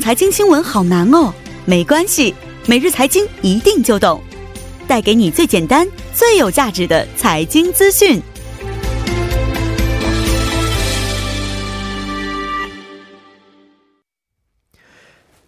财经新闻好难哦，没关系，每日财经一定就懂，带给你最简单、最有价值的财经资讯。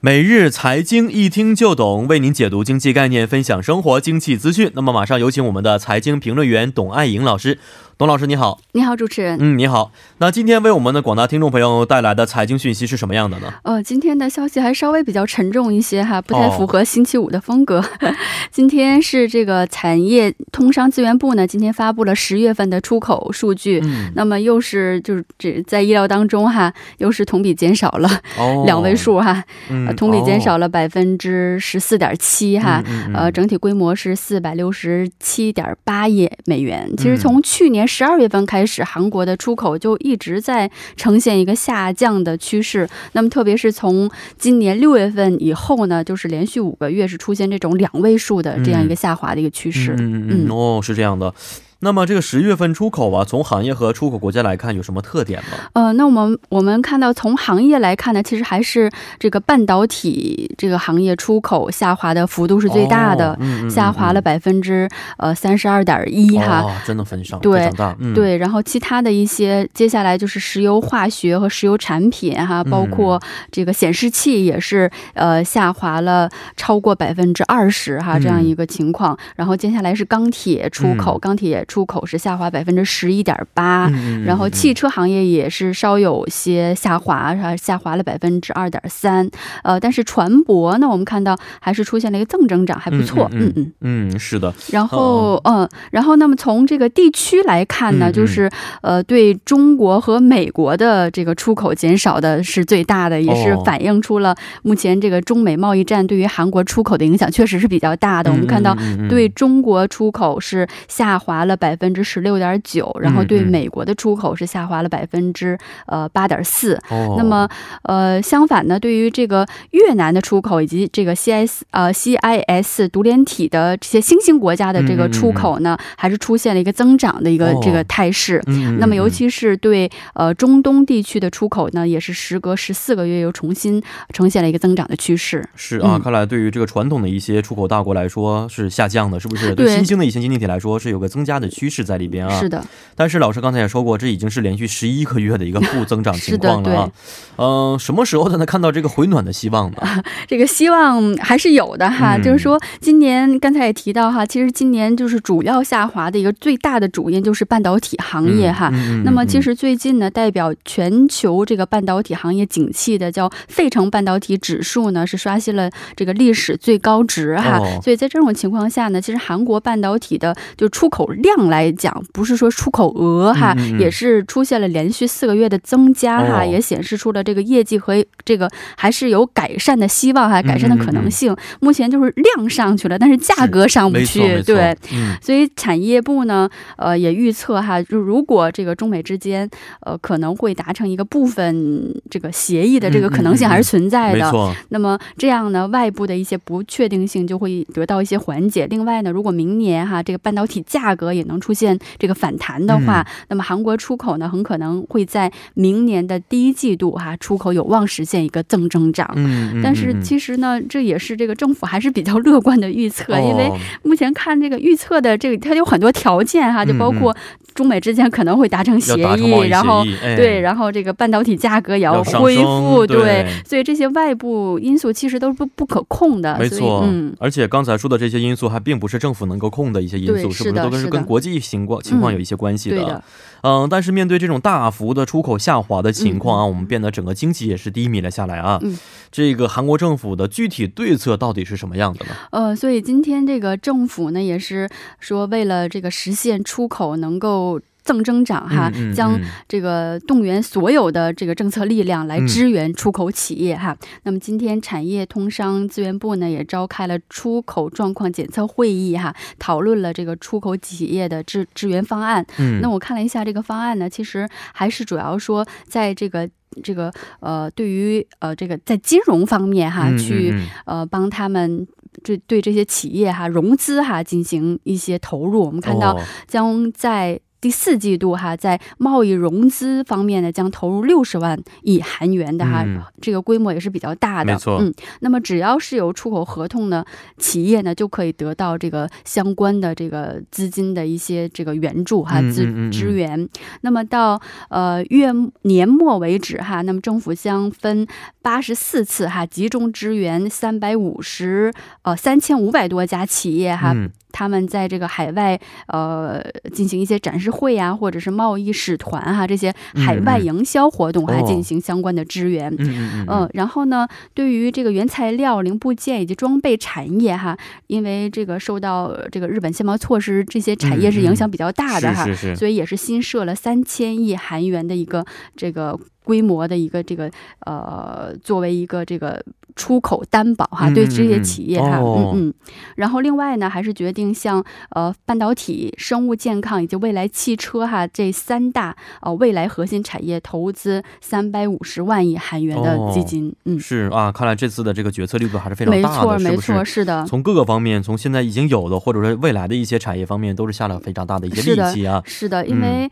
每日财经一听就懂，为您解读经济概念，分享生活经济资讯。那么，马上有请我们的财经评论员董爱颖老师。董老师你好，你好，主持人。嗯，你好。那今天为我们的广大听众朋友带来的财经讯息是什么样的呢？呃，今天的消息还稍微比较沉重一些哈，不太符合星期五的风格。哦、今天是这个产业通商资源部呢，今天发布了十月份的出口数据。嗯。那么又是就是这在意料当中哈，又是同比减少了 两位数哈，嗯、同比减少了百分之十四点七哈。嗯、呃，整体规模是四百六十七点八亿美元。其实从去年。十二月份开始，韩国的出口就一直在呈现一个下降的趋势。那么，特别是从今年六月份以后呢，就是连续五个月是出现这种两位数的这样一个下滑的一个趋势。嗯嗯哦，是这样的。那么这个十月份出口啊，从行业和出口国家来看，有什么特点吗？呃，那我们我们看到从行业来看呢，其实还是这个半导体这个行业出口下滑的幅度是最大的，哦嗯嗯、下滑了百分之呃三十二点一哈、哦，真的非常大、嗯。对，然后其他的一些接下来就是石油化学和石油产品哈，包括这个显示器也是呃下滑了超过百分之二十哈这样一个情况。然后接下来是钢铁出口，钢铁出口是下滑百分之十一点八，然后汽车行业也是稍有些下滑，下滑了百分之二点三。呃，但是船舶呢，我们看到还是出现了一个正增长，还不错。嗯嗯嗯，是的。然后嗯，然后那么从这个地区来看呢，就是呃，对中国和美国的这个出口减少的是最大的，也是反映出了目前这个中美贸易战对于韩国出口的影响确实是比较大的。我们看到对中国出口是下滑了百分之十六点九，然后对美国的出口是下滑了百分之呃八点四。那么呃，相反呢，对于这个越南的出口以及这个 CIS 呃 CIS 独联体的这些新兴国家的这个出口呢，还是出现了一个增长的一个这个态势。那么尤其是对呃中东地区的出口呢，也是时隔十四个月又重新呈现了一个增长的趋势。是啊，看来对于这个传统的一些出口大国来说是下降的，是不是？对新兴的一些经济体来说是有个增加的趋势在里边啊。是的。但是老师刚才也说过，这已经是连续十一个月的一个负增长情况了啊。嗯、呃，什么时候才能看到这个回暖的希望呢？这个希望还是有的哈，嗯、就是说今年刚才也提到哈，其实今年就是主要下滑的一个最大的主因就是半导体行业哈。嗯、那么其实最近呢，代表全球这个半导体行业景气的叫费城半导体指数呢，是刷新了这个历史最高值哈。哦、所以在这种情况下呢，其实韩国半导体的就出口量来讲，不是说出口额哈，嗯嗯、也是出现了连续四个月的增加哈，哦、也显示出了这个业绩和这个还是有改善的希望哈，改善的可能性。目前就是量上去了，但是价格上不去，对、嗯，所以产业部呢，呃，也预测哈，就如果这个中美之间呃可能会达成一个部分这个协议的这个可能性还是存在的。那么这样呢，外部的一些不确定性就会得到一些缓解。另外呢，如果明年哈这个半导体价格也能出现这个反弹的话，嗯、那么韩国出口呢很可能会在明年的第一季度哈出口有望实现一个正增长。嗯，但是其实呢，这也是这个政府还是比较乐观的预测，哦、因为目前看这个预测的这个它有很多条件哈，就包括中美之间可能会达成协议，嗯、然后、哎、对，然后这个半导体价格也要恢复，对,对，所以这些外部因素其实都是不不可控的。没错，嗯，而且刚才说的这些因素还并不是政府能够控的一些因素，是不是都是跟国际情况情况有一些关系的？嗯、的嗯，但是面对这种大幅的出口下滑的情况啊，嗯、我们变得整个经济也是低迷了下来啊。嗯，这个韩国政府的具体对策到底是什么样的呢？呃，所以今天这个政府呢，也是说为了这个实现出口能够。正增长哈，将这个动员所有的这个政策力量来支援出口企业哈。嗯、那么今天产业通商资源部呢也召开了出口状况检测会议哈，讨论了这个出口企业的支支援方案。嗯，那我看了一下这个方案呢，其实还是主要说在这个。这个呃，对于呃这个在金融方面哈，嗯、去呃帮他们这对这些企业哈融资哈进行一些投入。我们看到将在第四季度哈，在贸易融资方面呢，将投入六十万亿韩元的哈，嗯这个规模也是比较大的。没错嗯，那么只要是有出口合同的企业呢，就可以得到这个相关的这个资金的一些这个援助哈，资支援。那么到呃月年末为止哈，那么政府将分八十四次哈，集中支援三百五十呃三千五百多家企业哈。嗯他们在这个海外呃进行一些展示会啊，或者是贸易使团哈、这些海外营销活动，还哦进行相关的支援。嗯然后呢，对于这个原材料、零部件以及装备产业哈，因为这个受到呃这个日本限贸措施，这些产业是影响比较大的哈，是是是，所以也是新设了三千亿韩元的一个这个规模的一个这个呃，作为一个这个出口担保哈，嗯对这些企业哈，哦嗯嗯。然后另外呢，还是决定向呃半导体、生物健康以及未来汽车哈这三大呃未来核心产业投资三百五十万亿韩元的基金，嗯。是啊，看来这次的这个决策力度还是非常没大的，错，没是不是错，？是的，从各个方面，从现在已经有的，或者说未来的一些产业方面，都是下了非常大的一些力气啊。是的，因为。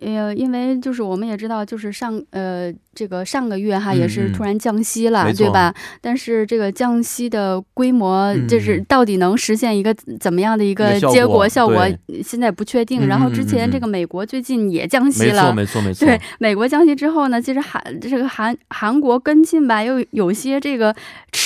呃，因为就是我们也知道，就是上呃这个上个月哈嗯也是突然降息了，对吧？但是这个降息的规模，嗯就是到底能实现一个怎么样的一一个结果效果，现在不确定。嗯然后之前这个美国最近也降息没错，了。没错，没错。对美国降息之后呢，其实韩这个韩韩国跟进吧，又有些这个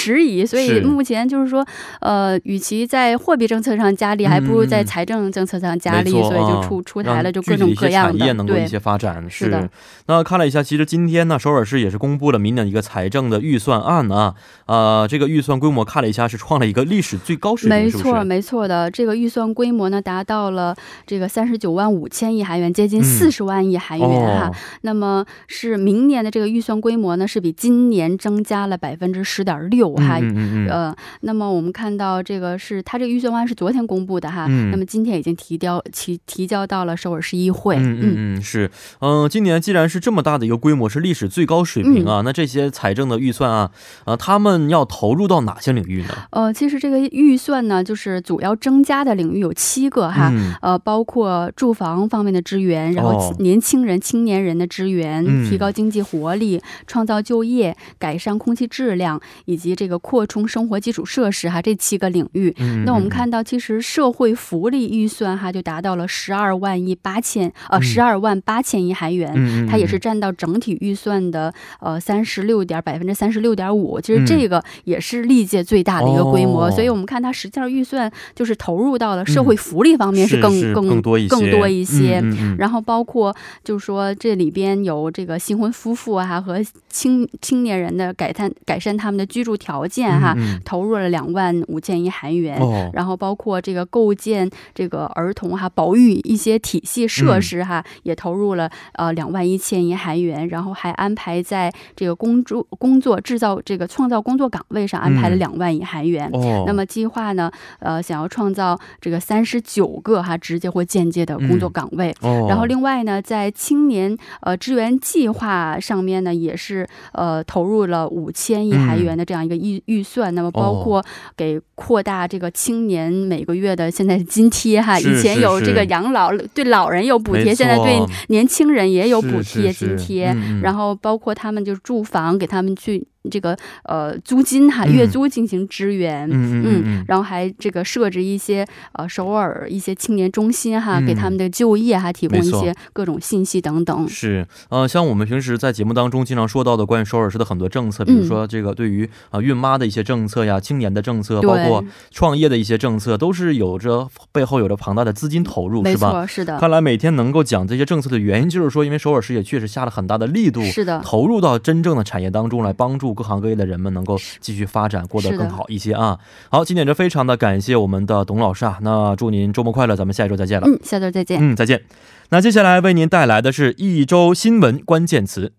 迟疑，所以目前就是说，呃，与其在货币政策上加力，还不如在财政政策上加力，所以就啊出、出台了就各种各样的产业能够一些发展。是的那看了一下，其实今天呢，首尔市也是公布了明年一个财政的预算案啊。呃，这个预算规模看了一下，是创了一个历史最高水平，没？错没错的，这个预算规模呢达到了这个三十九万五千亿韩元，接近嗯四十万亿韩元哈。哦，那么是明年的这个预算规模呢，是比今年增加了百分之十点六哈。嗯嗯嗯嗯，呃，那么我们看到这个是它这个预算案是昨天公布的哈，嗯那么今天已经提交提提交到了首尔市议会。嗯嗯嗯，是，嗯、今年既然是这么大的一个规模，是历史最高水平嗯啊，那这些财政的预算啊，呃，他们要投入到哪些领域呢？呃，其实这个预算呢，就是主要增加的领域有七个哈。嗯，呃，包括住房方面的支援，然后哦年轻人、青年人的支援，嗯提高经济活力，创造就业，改善空气质量，以及这个扩充生活基础设施哈，这七个领域。嗯那我们，看到，其实社会福利预算哈就达到了十二万亿八千呃嗯。十二万八千亿韩元，它也是占到整体预算的呃三十六点百分之三十六点五，其实这个也是历届最大的一个规模，所以我们看它实际上预算就是投入到了社会福利方面是更、是更更多一些，更多一。些。然后包括就是说这里边有这个新婚夫妇啊和青青年人的改善改善他们的居住条件哈，投入了两万五千亿韩元。哦，然后包括这个构建这个儿童哈保育一些体系设施哈，也投入了呃两万一千亿韩元，然后还安排在这个工作工作制造这个创造工作岗位上安排了嗯两万亿韩元。哦，那么计划呢，呃，想要创造这个三十九个哈直接或间接的工作岗位。哦，然后另外呢，在青年呃支援计划上面呢，也是呃投入了五千亿韩元的这样一个预预算。那么包哦括给扩大这个青年每个月的现在津贴哈，以前有这个养老对老人有补贴，现在对年轻人也有补贴是是是津贴。然后包括他们就是住房，给他们去这个呃租金哈嗯月租进行支援。嗯嗯嗯嗯，然后还这个设置一些呃首尔一些青年中心哈，嗯给他们的就业哈提供一些各种信息等等。是，呃，像我们平时在节目当中经常说到的关于首尔市的很多政策，比如嗯说这个对于啊、呃孕妈的一些政策呀、青年的政策，包括创业的一些政策，都是有着背后有着庞大的资金投入，是吧？是的，看来每天能够讲这些政策的原因，就是说，因为首尔市也确实下了很大的力度，是的，投入到真正的产业当中来，帮助各行各业的人们能够继续发展，过得更好一些啊。好，今天这非常的感谢我们的董老师啊，那祝您周末快乐，咱们下一周再见了。嗯，下周再见。嗯，再见。那接下来为您带来的是一周新闻关键词。